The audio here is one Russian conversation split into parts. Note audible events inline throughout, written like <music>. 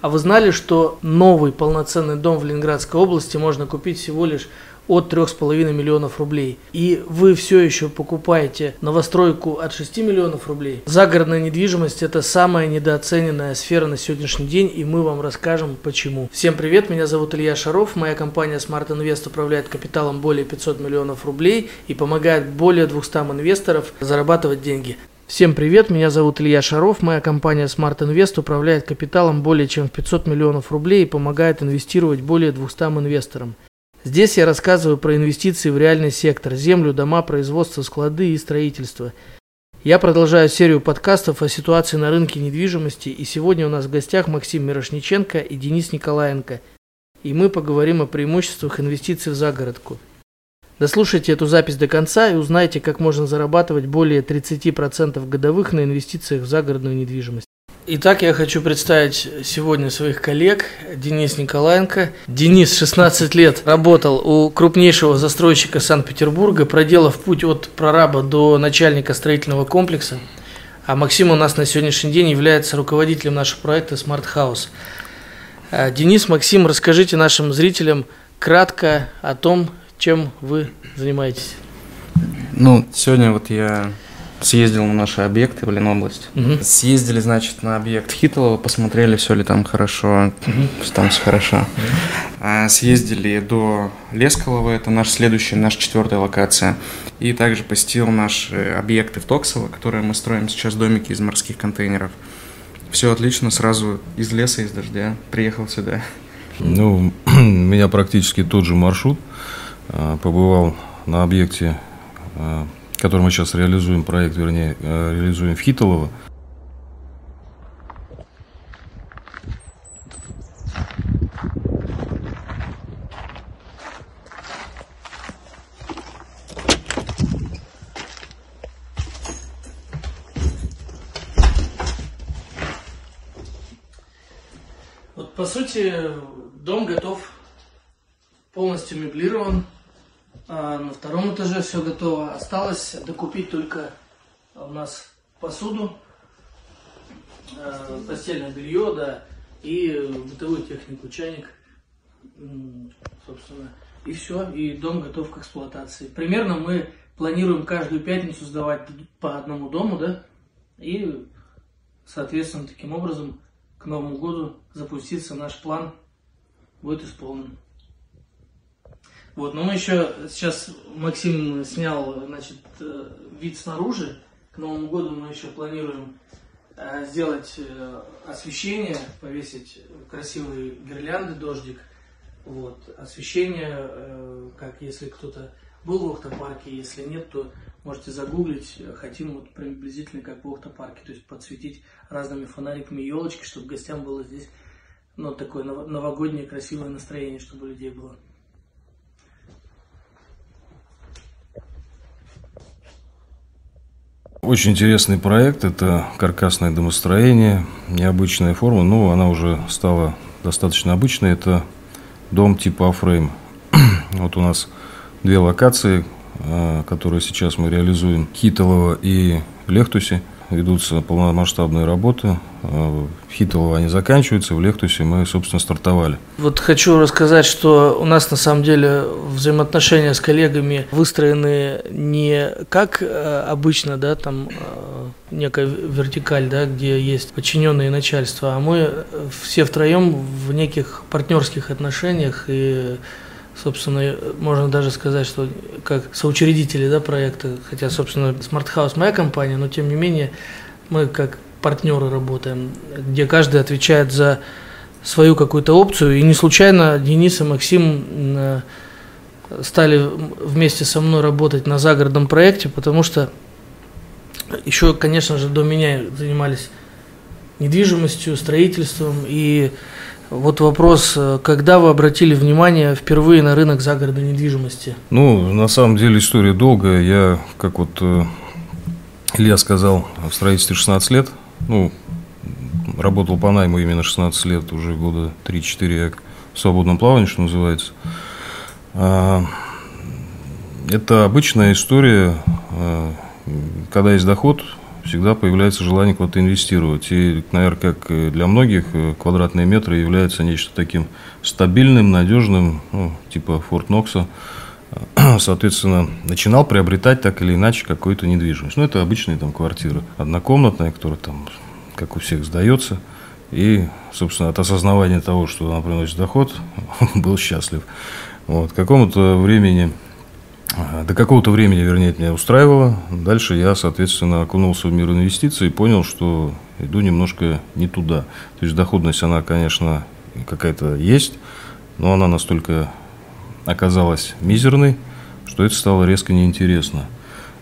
А вы знали, что новый полноценный дом в Ленинградской области можно купить всего лишь от 3,5 миллионов рублей. И вы все еще покупаете новостройку от 6 миллионов рублей. Загородная недвижимость – это самая недооцененная сфера на сегодняшний день, и мы вам расскажем почему. Всем привет, меня зовут Илья Шаров, моя компания Smart Invest управляет капиталом более 500 миллионов рублей и помогает более 200 инвесторов зарабатывать деньги. Всем привет, меня зовут Илья Шаров, моя компания Smart Invest управляет капиталом более чем в 500 миллионов рублей и помогает инвестировать более 200 инвесторам. Здесь я рассказываю про инвестиции в реальный сектор, землю, дома, производство, склады и строительство. Я продолжаю серию подкастов о ситуации на рынке недвижимости, и сегодня у нас в гостях Максим Мирошниченко и Денис Николаенко. И мы поговорим о преимуществах инвестиций в загородку. Дослушайте эту запись до конца и узнайте, как можно зарабатывать более 30% годовых на инвестициях в загородную недвижимость. Итак, я хочу представить сегодня своих коллег. Денис Николаенко. Денис 16 лет работал у крупнейшего застройщика Санкт-Петербурга, проделав путь от прораба до начальника строительного комплекса. А Максим у нас на сегодняшний день является руководителем нашего проекта Smart House. А, Денис, Максим, расскажите нашим зрителям кратко о том, чем вы занимаетесь? Ну, сегодня вот я съездил на наши объекты в Ленобласть. Угу. Съездили, значит, на объект Хитолова, посмотрели, все ли там хорошо, угу. там все хорошо. Угу. А, съездили до Лесколова, это наш следующий, наша четвертая локация. И также посетил наши объекты в Токсово, которые мы строим сейчас домики из морских контейнеров. Все отлично, сразу из леса, из дождя приехал сюда. Ну, <clears throat> у меня практически тот же маршрут. А, побывал на объекте, а, который мы сейчас реализуем, проект, вернее, а, реализуем в Хитолово. Вот по сути дом готов, полностью меблирован, на втором этаже все готово. Осталось докупить только у нас посуду, э, постельное белье, да, и бытовую технику, чайник, собственно, и все, и дом готов к эксплуатации. Примерно мы планируем каждую пятницу сдавать по одному дому, да, и, соответственно, таким образом к Новому году запуститься наш план будет исполнен. Вот, но мы еще сейчас Максим снял, значит, э, вид снаружи. К Новому году мы еще планируем э, сделать э, освещение, повесить красивые гирлянды, дождик. Вот, освещение, как если кто-то был в Охта-парке, если нет, то можете загуглить. Хотим вот приблизительно как в Охта-парке, то есть подсветить разными фонариками елочки, чтобы гостям было здесь ну, такое новогоднее красивое настроение, чтобы у людей было. Очень интересный проект. Это каркасное домостроение, необычная форма, но она уже стала достаточно обычной. Это дом типа Афрейм. <clears throat> Вот у нас две локации, а, которые сейчас мы реализуем. Хитолово и Лехтусе – ведутся полномасштабные работы. В Хитово они заканчиваются, в Лехтусе мы, собственно, стартовали. Вот хочу рассказать, что у нас на самом деле взаимоотношения с коллегами выстроены не как э, обычно, да, там э, некая вертикаль, да, где есть подчиненные начальства, а мы все втроем в неких партнерских отношениях и собственно, можно даже сказать, что как соучредители да, проекта, хотя, собственно, Smart House моя компания, но тем не менее мы как партнеры работаем, где каждый отвечает за свою какую-то опцию. И не случайно Денис и Максим э, стали вместе со мной работать на загородном проекте, потому что еще, конечно же, до меня занимались недвижимостью, строительством и вот вопрос, э, когда вы обратили внимание впервые на рынок загородной недвижимости? Ну, на самом деле история долгая. Я, как вот э, Илья сказал, в строительстве 16 лет. Ну, работал по найму именно 16 лет, уже года 3-4 я в свободном плавании, что называется. А, это обычная история, а, когда есть доход, всегда появляется желание куда-то инвестировать. И, наверное, как для многих, э, квадратные метры являются нечто таким стабильным, надежным, ну, типа Форт Нокса. <clears throat> Соответственно, начинал приобретать так или иначе какую-то недвижимость. Ну, это обычные там квартиры, однокомнатная, которая там, как у всех, сдается. И, собственно, от осознавания того, что она приносит доход, <laughs> был счастлив. Вот, к какому-то времени до какого-то времени, вернее, это меня устраивало. Дальше я, соответственно, окунулся в мир инвестиций и понял, что иду немножко не туда. То есть доходность, она, конечно, какая-то есть, но она настолько оказалась мизерной, что это стало резко неинтересно.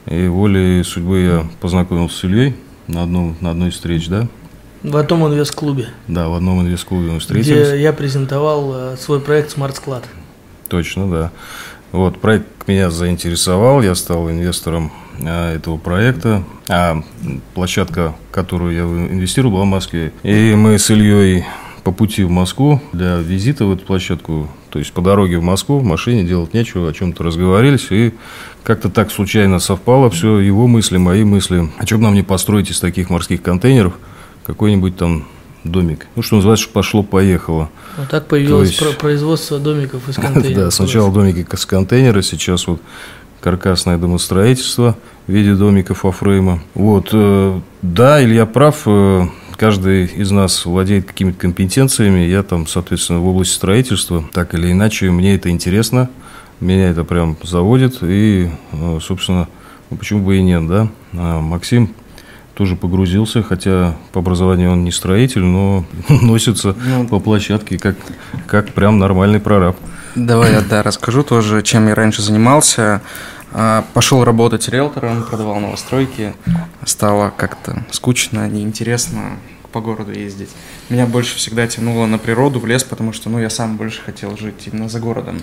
И волей судьбы я познакомился с Ильей на, одном, на одной из встреч, да? В одном инвест-клубе. Да, в одном инвест-клубе мы встретились. Где я презентовал э, свой проект Smart Sklad. Точно, да. Вот, проект меня заинтересовал, я стал инвестором а, этого проекта. А площадка, которую я инвестировал, была в Москве. И мы с Ильей по пути в Москву для визита в эту площадку, то есть по дороге в Москву, в машине делать нечего, о чем-то разговаривались, и как-то так случайно совпало все, его мысли, мои мысли. А что бы нам не построить из таких морских контейнеров какой-нибудь там домик. Ну, что называется, пошло-поехало. Вот так появилось есть... производство домиков из <laughs> контейнеров. Да, сначала домики из контейнера, сейчас вот каркасное домостроительство в виде домиков офрейма. Вот, э, да, Илья прав, э, каждый из нас владеет какими-то компетенциями. Я там, соответственно, в области строительства, так или иначе, мне это интересно, меня это прям заводит, и, э, собственно, ну, почему бы и нет, да. А Максим тоже погрузился, хотя по образованию он не строитель, но <laughs> носится ну, по площадке как, как прям нормальный прораб. Давай я да, расскажу тоже, чем я раньше занимался. А, пошел работать риэлтором, продавал новостройки. Стало как-то скучно, неинтересно по городу ездить. Меня больше всегда тянуло на природу, в лес, потому что ну, я сам больше хотел жить именно за городом.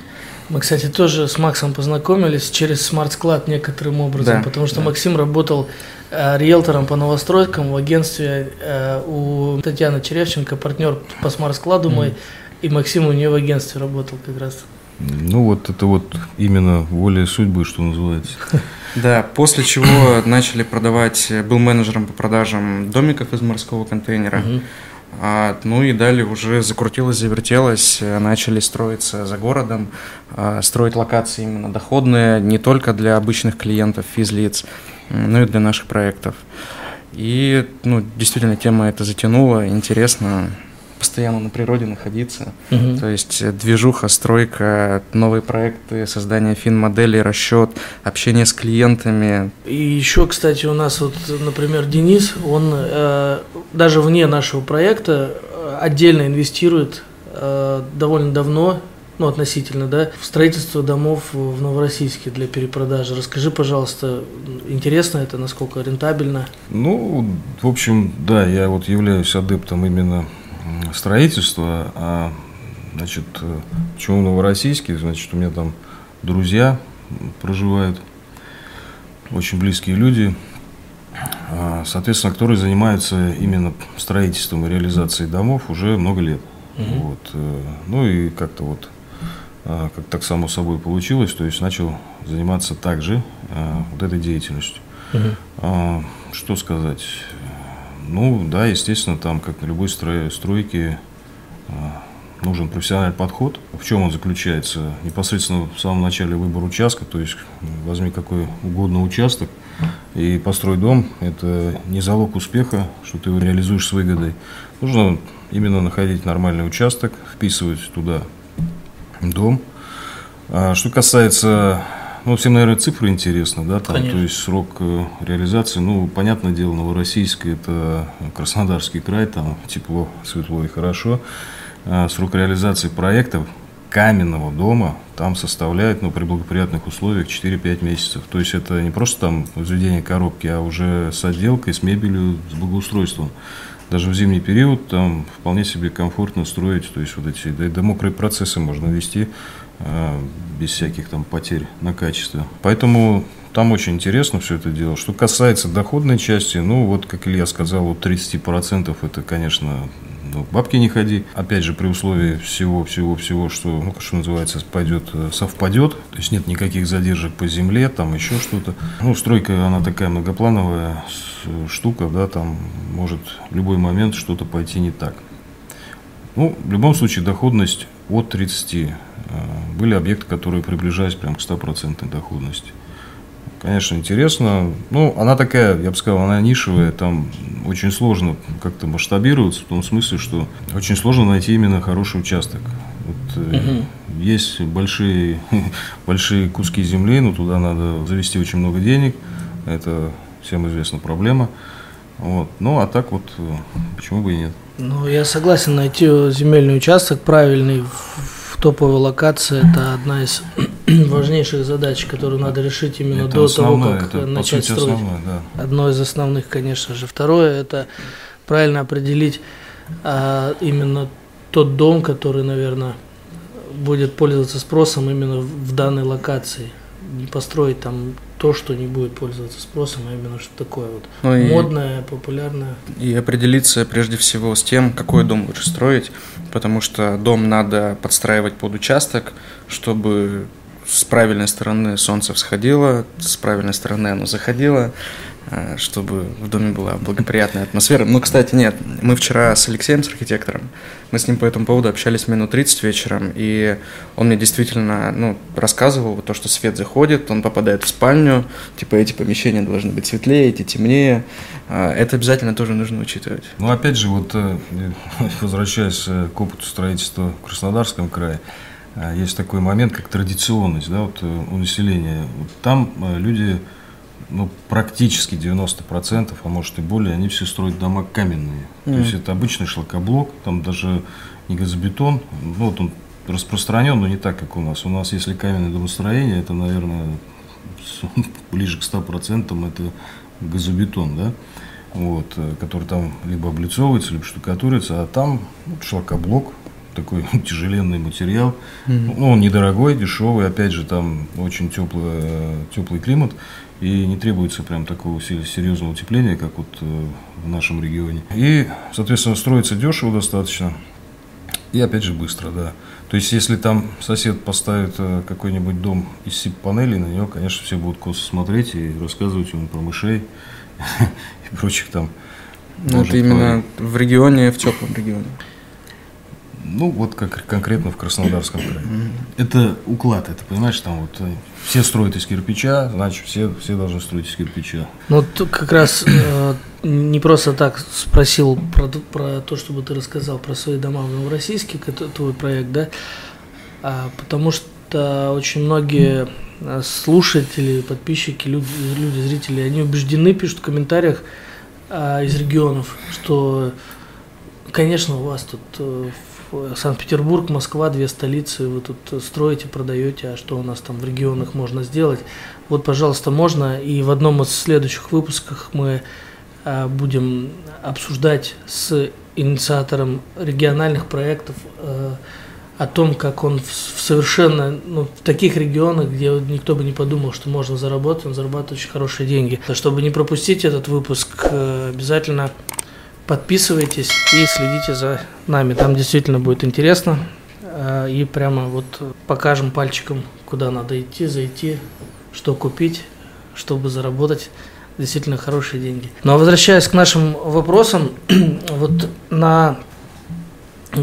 Мы, кстати, тоже с Максом познакомились через смарт-склад некоторым образом, да, потому что да. Максим работал э, риэлтором по новостройкам в агентстве э, у Татьяны Черевченко, партнер по смарт-складу mm. мой, и Максим у нее в агентстве работал как раз. Ну вот это вот именно воля судьбы, что называется. Да, после чего начали продавать, был менеджером по продажам домиков из морского контейнера. Угу. А, ну и далее уже закрутилось, завертелось, начали строиться за городом, а, строить локации именно доходные, не только для обычных клиентов, физлиц, но и для наших проектов. И ну, действительно тема это затянула, интересно постоянно на природе находиться. Угу. То есть э, движуха, стройка, новые проекты, создание фин-моделей, расчет, общение с клиентами. И еще, кстати, у нас вот, например, Денис, он э, даже вне нашего проекта э, отдельно инвестирует э, довольно давно ну, относительно, да, в строительство домов в Новороссийске для перепродажи. Расскажи, пожалуйста, интересно это, насколько рентабельно? Ну, в общем, да, я вот являюсь адептом именно строительства, а, значит, почему Новороссийске, значит, у меня там друзья проживают, очень близкие люди, а, соответственно, которые занимаются именно строительством и реализацией домов уже много лет. Угу. Вот. Э, ну и как-то вот а, как так само собой получилось, то есть начал заниматься также вот этой деятельностью. Угу. Что сказать? Ну, да, естественно, там, как на любой строй, стройке, а, нужен профессиональный подход. В чем он заключается? Непосредственно в самом начале выбор участка, то есть возьми какой угодно участок и построй дом. Это не залог успеха, что ты его реализуешь с выгодой. Нужно именно находить нормальный участок, вписывать туда дом. А что касается ну, всем, наверное, цифры интересны, да, там, то есть срок э, реализации, ну, понятное дело, Новороссийский, это Краснодарский край, там тепло, светло и хорошо. А срок реализации проектов каменного дома там составляет, ну, при благоприятных условиях 4-5 месяцев. То есть это не просто там возведение коробки, а уже с отделкой, с мебелью, с благоустройством. Даже в зимний период там вполне себе комфортно строить, то есть вот эти, да, да мокрые процессы можно вести Э, без всяких там потерь на качестве. Поэтому там очень интересно все это дело. Что касается доходной части, ну вот, как Илья сказал, вот 30% это, конечно, ну, бабки не ходи. Опять же, при условии всего-всего-всего, что, ну, что называется, пойдет, э, совпадет. То есть нет никаких задержек по земле, там еще что-то. Ну, стройка, она такая многоплановая штука, да, там может в любой момент что-то пойти не так. Ну, в любом случае, доходность от 30. Э, были объекты, которые приближались прям к 100% доходности. Конечно, интересно. Ну, она такая, я бы сказал, она нишевая, там очень сложно как-то масштабироваться, в том смысле, что очень сложно найти именно хороший участок. Вот, угу. Есть большие, <laughs> большие куски земли, но туда надо завести очень много денег. Это всем известна проблема. Вот. Ну, а так вот, э, почему бы и нет. Ну, я согласен, найти земельный участок правильный в, в топовой локации – это одна из <clears throat> важнейших задач, которую надо решить именно это до основное, того, как это, начать строить. Основное, да. Одно из основных, конечно же. Второе – это правильно определить а, именно тот дом, который, наверное, будет пользоваться спросом именно в данной локации. Не построить там то, что не будет пользоваться спросом, а именно что такое вот ну и, модное, популярное. И определиться прежде всего с тем, какой дом лучше строить, потому что дом надо подстраивать под участок, чтобы с правильной стороны солнце всходило, с правильной стороны оно заходило, чтобы в доме была благоприятная атмосфера. Ну, кстати, нет, мы вчера с Алексеем, с архитектором, мы с ним по этому поводу общались минут 30 вечером, и он мне действительно ну, рассказывал то, что свет заходит, он попадает в спальню, типа эти помещения должны быть светлее, эти темнее. Э, это обязательно тоже нужно учитывать. Ну, опять же, вот э, <laughs> возвращаясь к опыту строительства в Краснодарском крае, есть такой момент, как традиционность да, вот, у населения. Вот там люди ну, практически 90%, а может и более, они все строят дома каменные. Mm. То есть это обычный шлакоблок, там даже не газобетон, ну, вот он распространен, но не так, как у нас. У нас, если каменное домостроение, это, наверное, <laughs> ближе к 100% это газобетон, да, вот, э, который там либо облицовывается, либо штукатурится, а там ну, шлакоблок, такой <laughs> тяжеленный материал. Mm-hmm. Ну, он недорогой, дешевый, опять же, там очень теплый, э, теплый климат и не требуется прям такого серьезного утепления, как вот э, в нашем регионе. И, соответственно, строится дешево достаточно и, опять же, быстро, да. То есть, если там сосед поставит э, какой-нибудь дом из СИП-панелей, на него, конечно, все будут косо смотреть и рассказывать ему про мышей <laughs> и прочих там. Ну, это именно в регионе, в теплом регионе. Ну, вот как конкретно в Краснодарском крае. Это уклад, это понимаешь, там вот э, все строят из кирпича, значит, все, все должны строить из кирпича. Ну, тут как раз э, не просто так спросил про, про то, чтобы ты рассказал про свои дома в Новороссийске, твой проект, да? А, потому что очень многие э, слушатели, подписчики, люди, люди, зрители, они убеждены, пишут в комментариях а, из регионов, что, конечно, у вас тут э, Санкт-Петербург, Москва, две столицы, вы тут строите, продаете, а что у нас там в регионах можно сделать? Вот, пожалуйста, можно. И в одном из следующих выпусков мы а, будем обсуждать с инициатором региональных проектов а, о том, как он в совершенно ну, в таких регионах, где никто бы не подумал, что можно заработать, он зарабатывает очень хорошие деньги. Чтобы не пропустить этот выпуск, э, обязательно Подписывайтесь и следите за нами. Там действительно будет интересно. Э, и прямо вот покажем пальчиком, куда надо идти, зайти, что купить, чтобы заработать действительно хорошие деньги. Но возвращаясь к нашим вопросам, <clears throat> вот на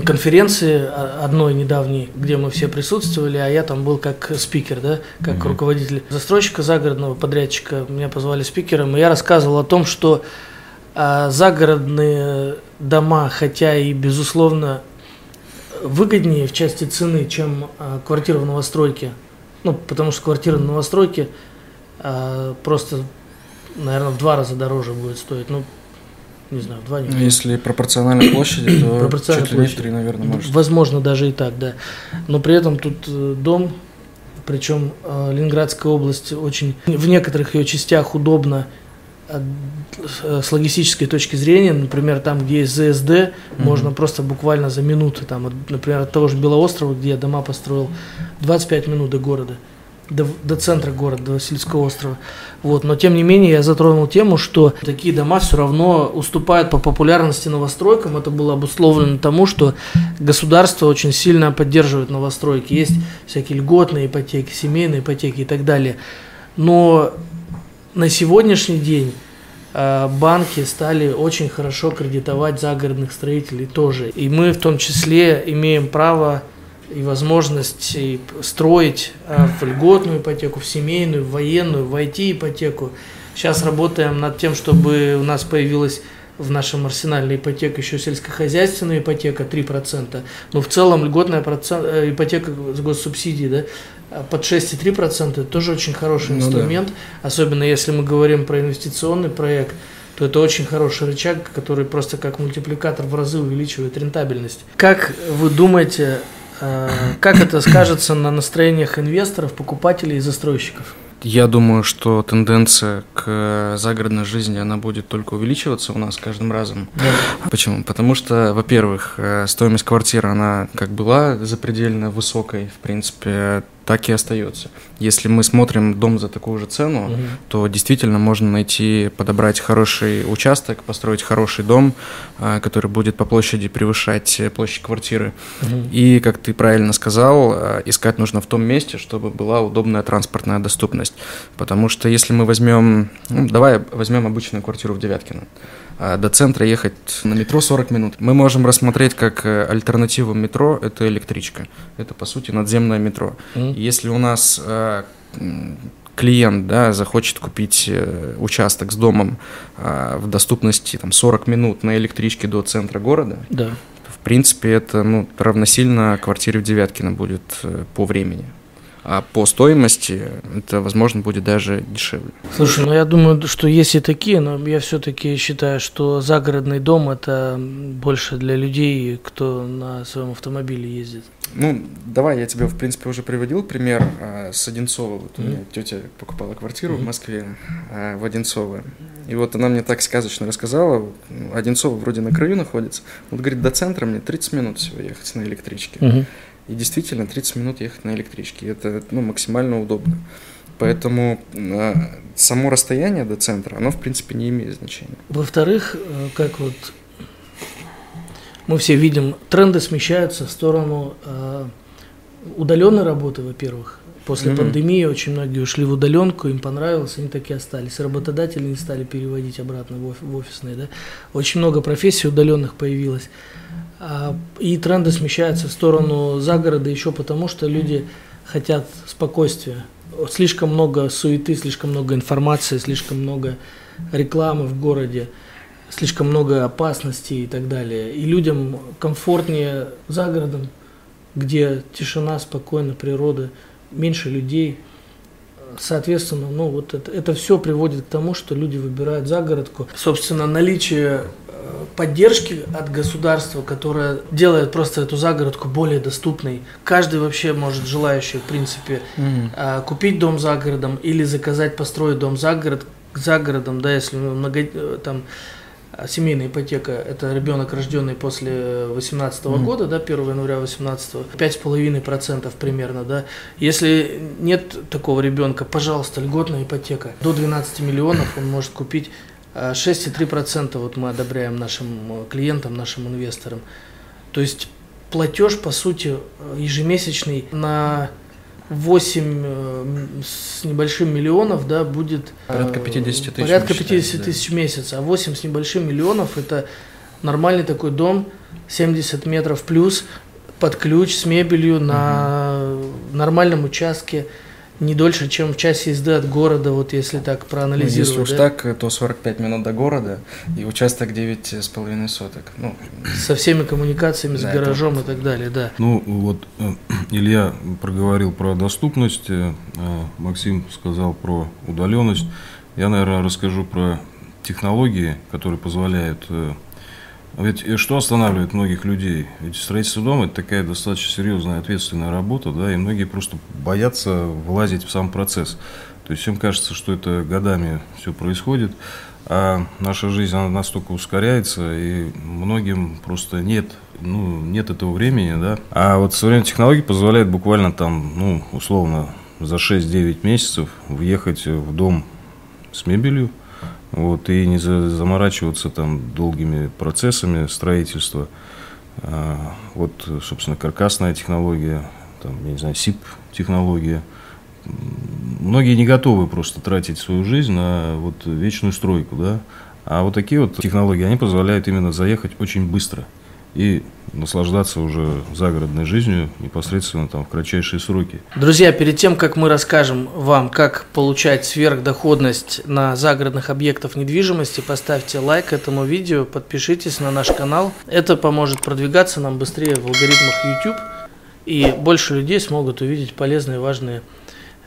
конференции одной недавней, где мы все присутствовали, а я там был как спикер, да, как mm-hmm. руководитель застройщика загородного подрядчика. Меня позвали спикером, и я рассказывал о том, что а загородные дома, хотя и безусловно выгоднее в части цены, чем а, квартира в новостройке. Ну, потому что квартира в новостройке а, просто, наверное, в два раза дороже будет стоить. Ну, не знаю, в два не ну, Если пропорционально площади, то пропорционально чуть ли не три, наверное, может. Возможно, даже и так, да. Но при этом тут э, дом, причем э, Ленинградская область очень в некоторых ее частях удобно с логистической точки зрения, например, там, где есть ЗСД, mm-hmm. можно просто буквально за минуты, там, например, от того же Белоострова, где я дома построил, 25 минут до города. до, до центра города, до Васильского острова. Вот. Но тем не менее я затронул тему, что такие дома все равно уступают по популярности новостройкам. Это было обусловлено тому, что государство очень сильно поддерживает новостройки. Есть всякие льготные ипотеки, семейные ипотеки и так далее. Но на сегодняшний день э, банки стали очень хорошо кредитовать загородных строителей тоже. И мы в том числе имеем право и возможность строить э, в льготную ипотеку, в семейную, в военную, в IT-ипотеку. Сейчас работаем над тем, чтобы у нас появилась в нашем арсенале ипотека еще сельскохозяйственная ипотека 3%, но в целом льготная процент, э, ипотека с госсубсидией да, под 6,3% это тоже очень хороший ну, инструмент, да. особенно если мы говорим про инвестиционный проект, то это очень хороший рычаг, который просто как мультипликатор в разы увеличивает рентабельность. Как вы думаете, Э, как это скажется на настроениях инвесторов, покупателей и застройщиков? Я думаю, что тенденция к загородной жизни, она будет только увеличиваться у нас каждым разом. Да. Почему? Потому что, во-первых, э, стоимость квартиры, она как была запредельно высокой, в принципе, так и остается. Если мы смотрим дом за такую же цену, угу. то действительно можно найти, подобрать хороший участок, построить хороший дом, а, который будет по площади превышать площадь квартиры. Угу. И, как ты правильно сказал, а, искать нужно в том месте, чтобы была удобная транспортная доступность. Потому что если мы возьмем, ну, давай возьмем обычную квартиру в Девяткино. А до центра ехать на метро 40 минут. Мы можем рассмотреть как э, альтернативу метро – это электричка. Это, по сути, надземное метро. Mm. Если у нас э, клиент да, захочет купить э, участок с домом в доступности там, 40 минут на электричке до центра города, да. в принципе, это ну, равносильно квартире в Девяткино будет по времени а по стоимости это, возможно, будет даже дешевле. Слушай, ну я думаю, что есть и такие, но я все-таки считаю, что загородный дом это больше для людей, кто на своем автомобиле ездит. Ну, давай, я тебе, в принципе, уже приводил пример а, с Одинцова. Вот mm-hmm. у меня тетя покупала квартиру mm-hmm. в Москве а, в Одинцово. И вот она мне так сказочно рассказала, Одинцово вроде на краю находится. Вот, говорит, до центра мне 30 минут всего ехать на электричке. Mm-hmm. И действительно, 30 минут ехать на электричке. Это ну, максимально удобно. Поэтому э, само расстояние до центра, оно, в принципе, не имеет значения. Во-вторых, э, как вот мы все видим, тренды смещаются в сторону э, удаленной работы, во-первых. После mm-hmm. пандемии очень многие ушли в удаленку, им понравилось, они так и остались. Работодатели не стали переводить обратно в, оф- в офисные. Да? Очень много профессий удаленных появилось. А, и тренды смещаются в сторону загорода еще потому, что люди хотят спокойствия. Слишком много суеты, слишком много информации, слишком много рекламы в городе, слишком много опасностей и так далее. И людям комфортнее за городом, где тишина, спокойно, природа, меньше людей. Соответственно, ну вот это, это все приводит к тому, что люди выбирают загородку. Собственно, наличие поддержки от государства, которое делает просто эту загородку более доступной. Каждый вообще может желающий, в принципе, mm-hmm. купить дом за городом или заказать, построить дом за, город, за городом, да, если много, э, там а, семейная ипотека, это ребенок, рожденный после 18 -го mm. года, да, 1 января 18 5,5% примерно, да. Если нет такого ребенка, пожалуйста, льготная ипотека. До 12 миллионов он может купить 6,3% вот мы одобряем нашим э, клиентам, нашим инвесторам. То есть платеж, по сути, э, ежемесячный на 8 э, с небольшим миллионов, да, будет... Порядка 50 тысяч. Порядка 50 тысяч да. в месяц. А 8 с небольшим миллионов – это нормальный такой дом, 70 метров плюс, под ключ, с мебелью, на угу. нормальном участке – не дольше, чем в часе езды от города, вот если так проанализировать. Ну, если уж да? так, то 45 минут до города и участок 9,5 соток. Ну, Со всеми коммуникациями, с да, гаражом это... и так далее, да. Ну, вот э, Илья проговорил про доступность, э, Максим сказал про удаленность. Я, наверное, расскажу про технологии, которые позволяют э, а ведь что останавливает многих людей? Ведь строительство дома – это такая достаточно серьезная, ответственная работа, да, и многие просто боятся влазить в сам процесс. То есть всем кажется, что это годами все происходит, а наша жизнь, она настолько ускоряется, и многим просто нет, ну, нет этого времени, да. А вот современные технологии позволяют буквально там, ну, условно, за 6-9 месяцев въехать в дом с мебелью, вот, и не заморачиваться там долгими процессами строительства. А, вот, собственно, каркасная технология, там, я не знаю, СИП-технология. Многие не готовы просто тратить свою жизнь на вот вечную стройку, да. А вот такие вот технологии, они позволяют именно заехать очень быстро и наслаждаться уже загородной жизнью непосредственно там в кратчайшие сроки. Друзья, перед тем, как мы расскажем вам, как получать сверхдоходность на загородных объектах недвижимости, поставьте лайк этому видео, подпишитесь на наш канал. Это поможет продвигаться нам быстрее в алгоритмах YouTube, и больше людей смогут увидеть полезные, важные Э,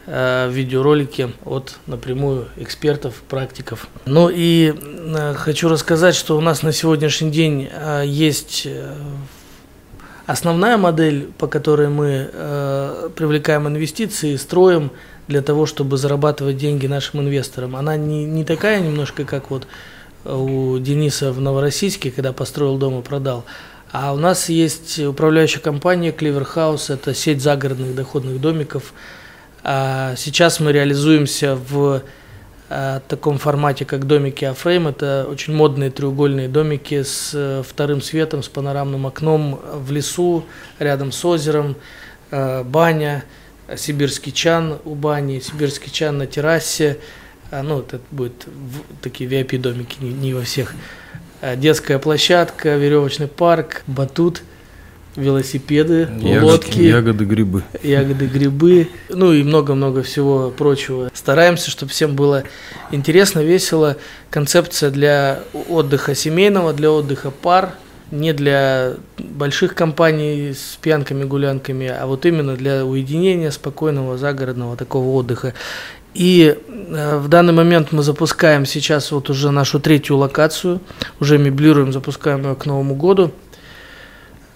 видеоролики от напрямую экспертов, практиков. Ну и э, хочу рассказать, что у нас на сегодняшний день э, есть основная модель, по которой мы привлекаем инвестиции, строим для того, чтобы зарабатывать деньги нашим инвесторам. Она не, не такая немножко, как вот у Дениса в Новороссийске, когда построил дом и продал. А у нас есть управляющая компания Clever House, это сеть загородных доходных домиков, сейчас мы реализуемся в а, таком формате, как домики Афрейм. Это очень модные треугольные домики с э, вторым светом, с панорамным окном в лесу, рядом с озером, э, баня, сибирский чан у бани, сибирский чан на террасе. А, ну, это будет такие VIP-домики, не во всех. Детская площадка, веревочный парк, батут – велосипеды, Ягод, лодки, ягоды, грибы. Ягоды, грибы, ну и много-много всего прочего. Стараемся, чтобы всем было интересно, весело. Концепция для отдыха семейного, для отдыха пар, не для больших компаний с пьянками, гулянками, а вот именно для уединения, спокойного, загородного такого отдыха. И э, в данный момент мы запускаем сейчас вот уже нашу третью локацию, уже меблируем, запускаем ее к Новому году –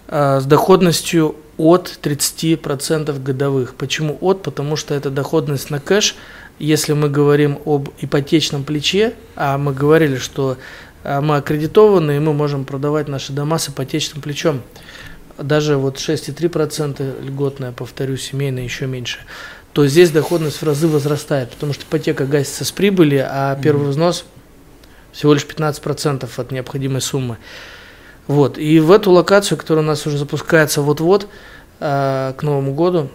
с доходностью от 30% годовых. Почему от? Потому что это доходность на кэш. Если мы говорим об ипотечном плече, а мы говорили, что а, мы аккредитованы, и мы можем продавать наши дома с ипотечным плечом. Даже вот 6,3% льготная, повторю, семейная еще меньше то здесь доходность в разы возрастает, потому что ипотека гасится с прибыли, а первый взнос всего лишь 15% от необходимой суммы. Вот. И в эту локацию, которая у нас уже запускается вот-вот, э, к Новому году,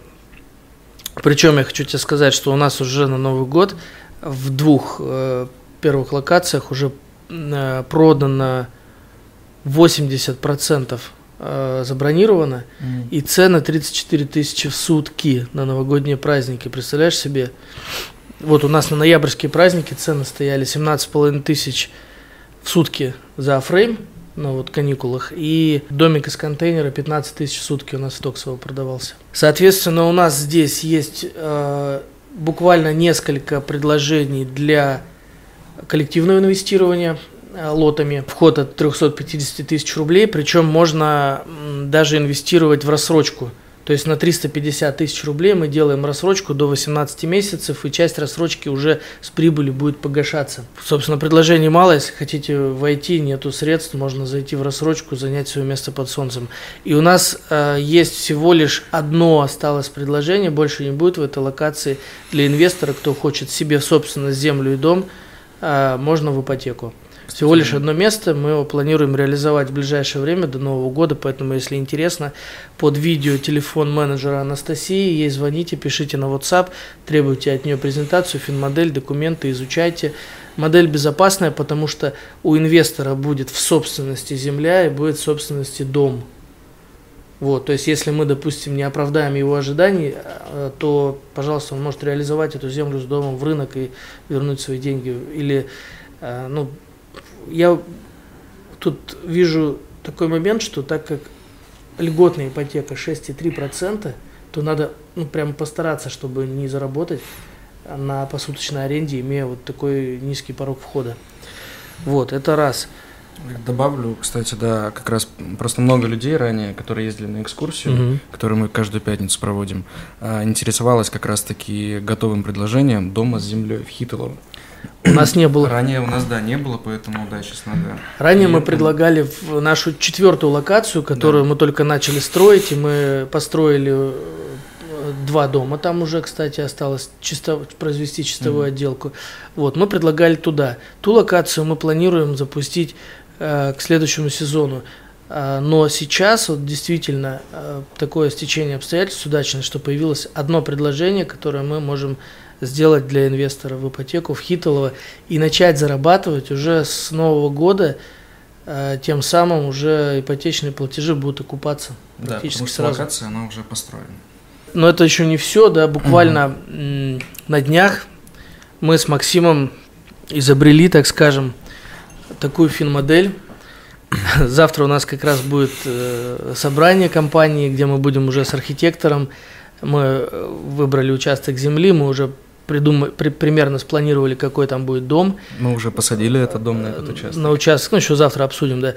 причем я хочу тебе сказать, что у нас уже на Новый год в двух э, первых локациях уже э, продано 80% э, забронировано, mm. и цены 34 тысячи в сутки на новогодние праздники. Представляешь себе? Вот у нас на ноябрьские праздники цены стояли 17,5 тысяч в сутки за фрейм, на вот каникулах. И домик из контейнера 15 тысяч в сутки у нас в Токсово продавался. Соответственно, у нас здесь есть э, буквально несколько предложений для коллективного инвестирования э, лотами. Вход от 350 тысяч рублей, причем можно даже инвестировать в рассрочку – то есть на 350 тысяч рублей мы делаем рассрочку до 18 месяцев, и часть рассрочки уже с прибылью будет погашаться. Собственно, предложений мало, если хотите войти, нету средств, можно зайти в рассрочку, занять свое место под солнцем. И у нас э, есть всего лишь одно осталось предложение, больше не будет в этой локации для инвестора, кто хочет себе собственно землю и дом, э, можно в ипотеку. Всего лишь одно место, мы его планируем реализовать в ближайшее время, до Нового года, поэтому, если интересно, под видео телефон менеджера Анастасии, ей звоните, пишите на WhatsApp, требуйте от нее презентацию, финмодель, документы, изучайте. Модель безопасная, потому что у инвестора будет в собственности земля и будет в собственности дом. Вот, то есть, если мы, допустим, не оправдаем его ожиданий, э, то, пожалуйста, он может реализовать эту землю с домом в рынок и вернуть свои деньги. Или, э, ну, я тут вижу такой момент, что так как льготная ипотека 6,3%, то надо ну, прям постараться, чтобы не заработать на посуточной аренде, имея вот такой низкий порог входа. Вот, это раз. Добавлю, кстати, да, как раз просто много людей ранее, которые ездили на экскурсию, угу. которую мы каждую пятницу проводим, а, интересовалась как раз-таки готовым предложением дома с землей в Хитолово. У нас не было. Ранее у нас, да, не было, поэтому, да, сейчас надо... Ранее и мы предлагали в нашу четвертую локацию, которую да. мы только начали строить, и мы построили два дома там уже, кстати, осталось чисто, произвести чистовую mm-hmm. отделку. Вот, мы предлагали туда. Ту локацию мы планируем запустить э, к следующему сезону. Э, но сейчас вот действительно э, такое стечение обстоятельств удачное, что появилось одно предложение, которое мы можем сделать для инвестора в ипотеку в Хитолово и начать зарабатывать уже с нового года – Э, тем самым уже ипотечные платежи будут окупаться да, практически потому что локация, она уже построена. Но это еще не все, да, буквально угу. на днях мы с Максимом изобрели, так скажем, такую финмодель. <coughs> Завтра у нас как раз будет э, собрание компании, где мы будем уже с архитектором. Мы э, выбрали участок земли, мы уже придумали, при, примерно спланировали, какой там будет дом. Мы уже посадили этот дом на этот участок. На участок, ну, еще завтра обсудим, да.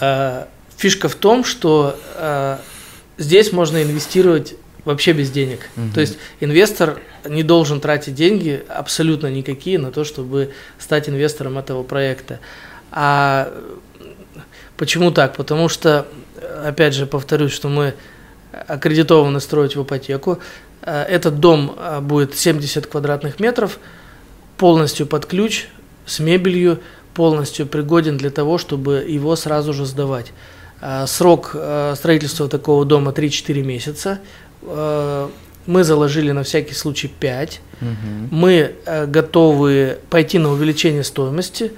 А, фишка в том, что а, здесь можно инвестировать вообще без денег. Угу. То есть инвестор не должен тратить деньги абсолютно никакие на то, чтобы стать инвестором этого проекта. А почему так? Потому что, опять же, повторюсь, что мы аккредитованы строить в ипотеку. Э, этот дом э, будет 70 квадратных метров, полностью под ключ, с мебелью, полностью пригоден для того, чтобы его сразу же сдавать. Э, срок строительства такого дома 3-4 месяца. Мы заложили на всякий случай 5. Угу. Мы готовы пойти на увеличение стоимости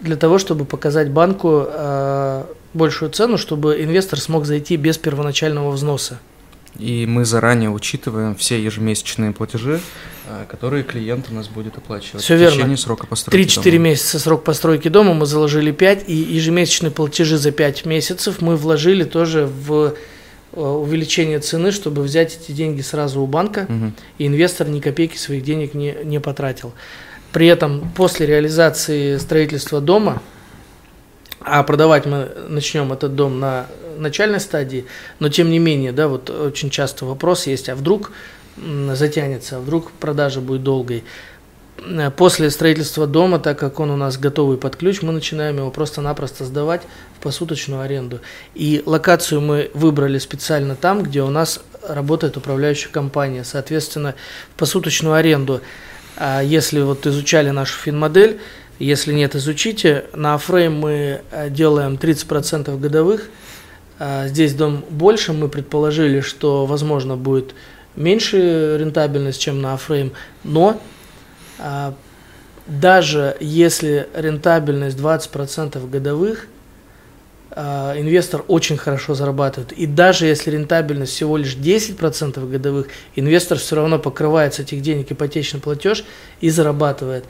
для того, чтобы показать банку большую цену, чтобы инвестор смог зайти без первоначального взноса. И мы заранее учитываем все ежемесячные платежи, э, которые клиент у нас будет оплачивать все в верно. течение срока постройки 3-4 месяца срок постройки дома, мы заложили 5, и ежемесячные платежи за 5 месяцев мы вложили тоже в э, увеличение цены, чтобы взять эти деньги сразу у банка, угу. и инвестор ни копейки своих денег не, не потратил. При этом после реализации строительства дома, а продавать мы начнем этот дом на начальной стадии, но тем не менее, да, вот очень часто вопрос есть, а вдруг затянется, а вдруг продажа будет долгой. После строительства дома, так как он у нас готовый под ключ, мы начинаем его просто-напросто сдавать в посуточную аренду. И локацию мы выбрали специально там, где у нас работает управляющая компания. Соответственно, в посуточную аренду, а если вот изучали нашу финмодель, если нет, изучите. На Афрейм мы э, делаем 30% годовых. А, здесь дом больше. Мы предположили, что, возможно, будет меньше рентабельность, чем на Афрейм. Но а, даже если рентабельность 20% годовых, инвестор очень хорошо зарабатывает. И даже если рентабельность всего лишь 10% годовых, инвестор все равно покрывает с этих денег ипотечный платеж и зарабатывает.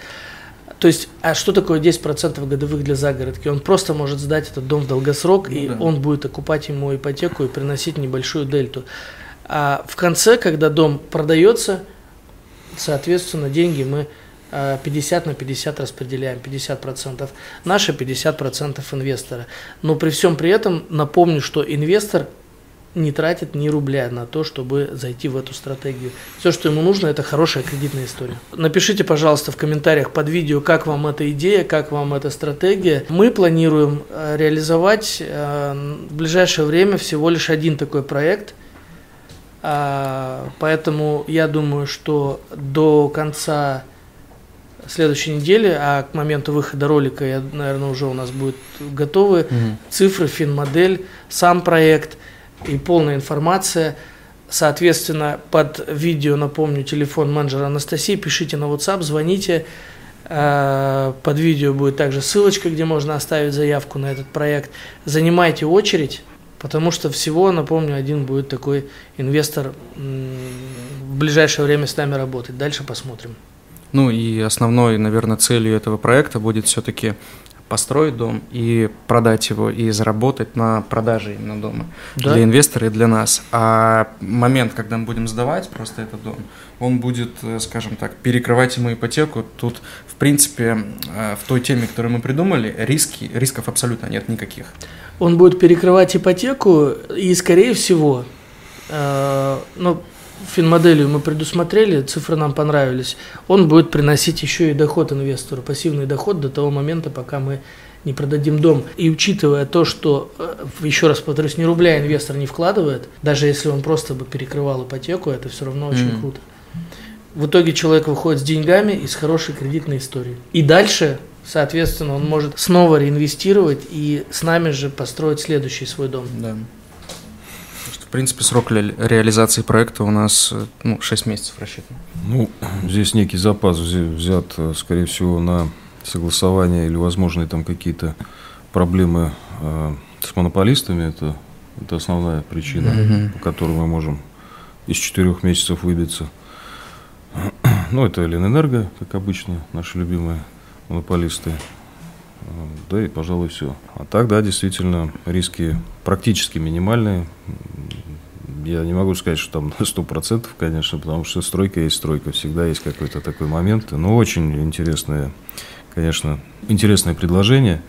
То есть, а что такое 10% годовых для загородки? Он просто может сдать этот дом в долгосрок, ну, и да. он будет окупать ему ипотеку и приносить небольшую дельту. А в конце, когда дом продается, соответственно, деньги мы 50 а, на 50 распределяем, 50%. Наши 50% инвестора. Но при всем при этом напомню, что инвестор не тратит ни рубля на то, чтобы зайти в эту стратегию. Все, что ему нужно, это хорошая кредитная история. Напишите, пожалуйста, в комментариях под видео, как вам эта идея, как вам эта стратегия. Мы планируем э, реализовать э, в ближайшее время всего лишь один такой проект. А, поэтому я думаю, что до конца следующей недели, а к моменту выхода ролика, я, наверное, уже у нас будет готовы угу. цифры, финмодель, сам проект – и полная информация. Соответственно, под видео, напомню, телефон менеджера Анастасии, пишите на WhatsApp, звоните. Э, под видео будет также ссылочка, где можно оставить заявку на этот проект. Занимайте очередь, потому что всего, напомню, один будет такой инвестор в ближайшее время с нами работать. Дальше посмотрим. Ну и основной, наверное, целью этого проекта будет все-таки построить дом и продать его и заработать на продаже именно дома да? для инвестора и для нас. А момент, когда мы будем сдавать просто этот дом, он будет, э, скажем так, перекрывать ему ипотеку. Тут, в принципе, э, в той теме, которую мы придумали, риски, рисков абсолютно нет никаких. Он будет перекрывать ипотеку и, скорее всего, э, ну, финмоделью мы предусмотрели, цифры нам понравились, он будет приносить еще и доход инвестору, пассивный доход до того момента, пока мы не продадим дом. И учитывая то, что, э, еще раз повторюсь, ни рубля инвестор не вкладывает, даже если он просто бы перекрывал ипотеку, это все равно очень mm. круто. В итоге человек выходит с деньгами и с хорошей кредитной историей. И дальше, соответственно, он может снова реинвестировать и с нами же построить следующий свой дом. Да. В принципе, срок реализации проекта у нас ну, 6 месяцев рассчитан. Ну, здесь некий запас взят, скорее всего, на согласование или возможные там какие-то проблемы э, с монополистами. Это, это основная причина, mm-hmm. по которой мы можем из четырех месяцев выбиться. <clears throat> Ну, это Ленэнерго, как обычно, наши любимые монополисты. Да и, пожалуй, все. А так, да, действительно, риски практически минимальные. Я не могу сказать, что там <laughs> на 100%, конечно, потому что стройка есть стройка, всегда есть какой-то такой момент. Но очень интересное, конечно, интересное предложение.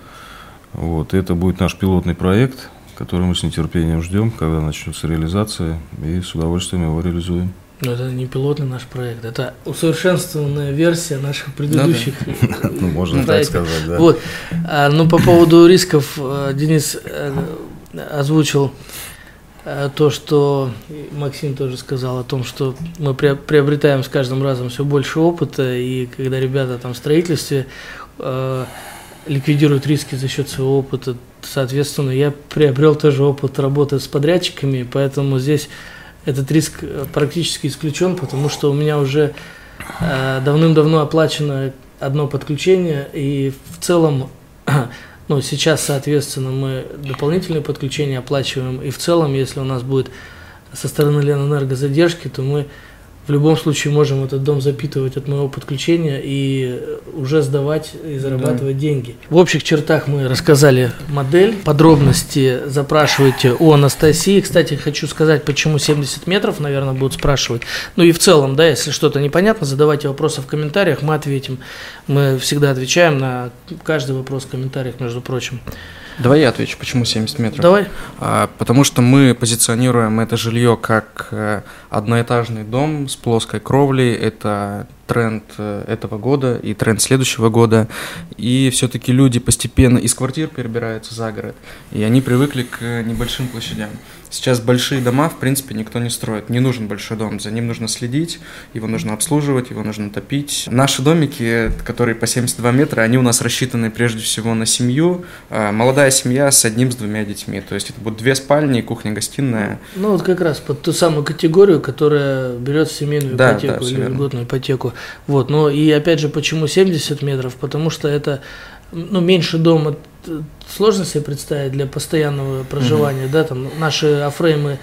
Вот, это будет наш пилотный проект, который мы с нетерпением ждем, когда начнется реализация, и с удовольствием его реализуем. Но это не пилотный наш проект, это усовершенствованная версия наших предыдущих. <laughs> Ну, можно так сказать, да. Вот. А, ну, по поводу рисков э, Денис э, озвучил то, что Максим тоже сказал о том, что мы приобретаем с каждым разом все больше опыта, и когда ребята там в строительстве ликвидируют риски за счет своего опыта, соответственно, я приобрел тоже опыт работы с подрядчиками, поэтому здесь этот риск э, практически исключен, потому что у меня уже э, давным-давно оплачено одно подключение, и в целом, ну, сейчас, соответственно, мы дополнительные подключения оплачиваем, и в целом, если у нас будет со стороны Ленэнерго задержки, то мы в любом случае можем этот дом запитывать от моего подключения и уже сдавать и зарабатывать да. деньги. В общих чертах мы рассказали модель. Подробности запрашивайте у Анастасии. Кстати, хочу сказать, почему 70 метров, наверное, будут спрашивать. Ну и в целом, да, если что-то непонятно, задавайте вопросы в комментариях, мы ответим. Мы всегда отвечаем на каждый вопрос в комментариях, между прочим. Давай я отвечу, почему 70 метров. Давай. А, потому что мы позиционируем это жилье как э, одноэтажный дом с плоской кровлей. Это тренд э, этого года и тренд следующего года. И все-таки люди постепенно из квартир перебираются за город. И они привыкли к небольшим площадям. Сейчас большие дома, в принципе, никто не строит. Не нужен большой дом, за ним нужно следить, его нужно обслуживать, его нужно топить. Наши домики, которые по 72 метра, они у нас рассчитаны прежде всего на семью. А, молодая семья с одним, с двумя детьми. То есть это будут две спальни, кухня-гостиная. Ну вот как раз под ту самую категорию, которая берет семейную да, ипотеку да, или льготную ипотеку. Вот, ну и опять же, почему 70 метров? Потому что это ну, меньше дома сложно себе представить для постоянного проживания, mm-hmm. да, там наши афреймы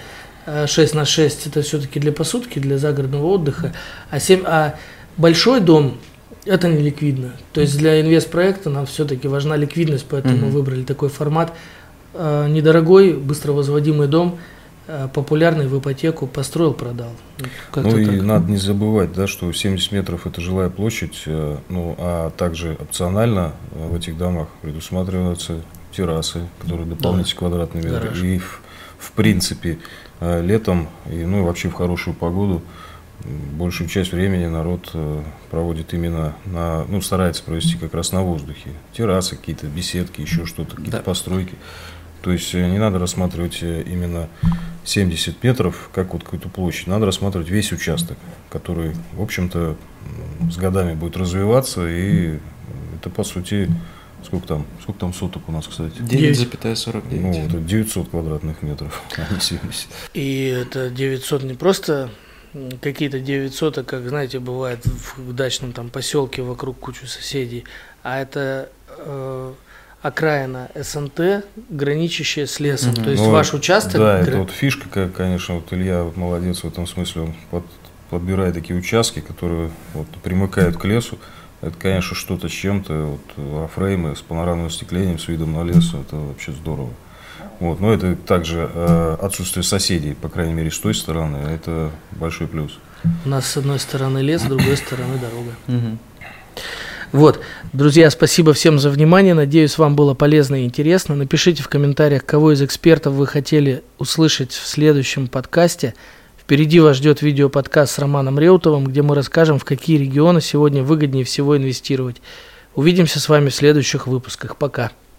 6 э, на 6 это все-таки для посудки, для загородного отдыха, а, 7, а большой дом это не ликвидно. То есть для инвестпроекта нам все-таки важна ликвидность, поэтому mm-hmm. выбрали такой формат. Э, недорогой, быстро возводимый дом – популярный в ипотеку построил, продал. Как ну и так. надо не забывать, да, что 70 метров это жилая площадь, э, ну а также опционально э, в этих домах предусматриваются террасы, которые дополнительно да. квадратный метр. И в, в принципе летом и ну и вообще в хорошую погоду большую часть времени народ проводит именно на, ну, старается провести как раз на воздухе. Террасы, какие-то беседки, еще что-то, какие-то да. постройки. То есть не надо рассматривать именно 70 метров, как вот какую-то площадь, надо рассматривать весь участок, который, в общем-то, с годами будет развиваться, и это, по сути, сколько там, сколько там соток у нас, кстати? 9,49. Ну, это 900 квадратных метров, а не 70. И это 900 не просто какие-то 900, а как, знаете, бывает в дачном там поселке вокруг кучу соседей, а это э, окраина СНТ, граничащая с лесом. Угу. То есть ну, ваш участок... Да, это вот фишка, конечно, вот Илья вот молодец в этом смысле, он под, подбирает такие участки, которые вот, примыкают к лесу. Это, конечно, что-то с чем-то, вот, афреймы с панорамным остеклением, с видом на лес, это вообще здорово. Вот, но это также э, отсутствие соседей, по крайней мере, с той стороны, это большой плюс. У нас с одной стороны лес, с другой стороны дорога. Угу. Вот, друзья, спасибо всем за внимание. Надеюсь, вам было полезно и интересно. Напишите в комментариях, кого из экспертов вы хотели услышать в следующем подкасте. Впереди вас ждет видеоподкаст с Романом Реутовым, где мы расскажем, в какие регионы сегодня выгоднее всего инвестировать. Увидимся с вами в следующих выпусках. Пока.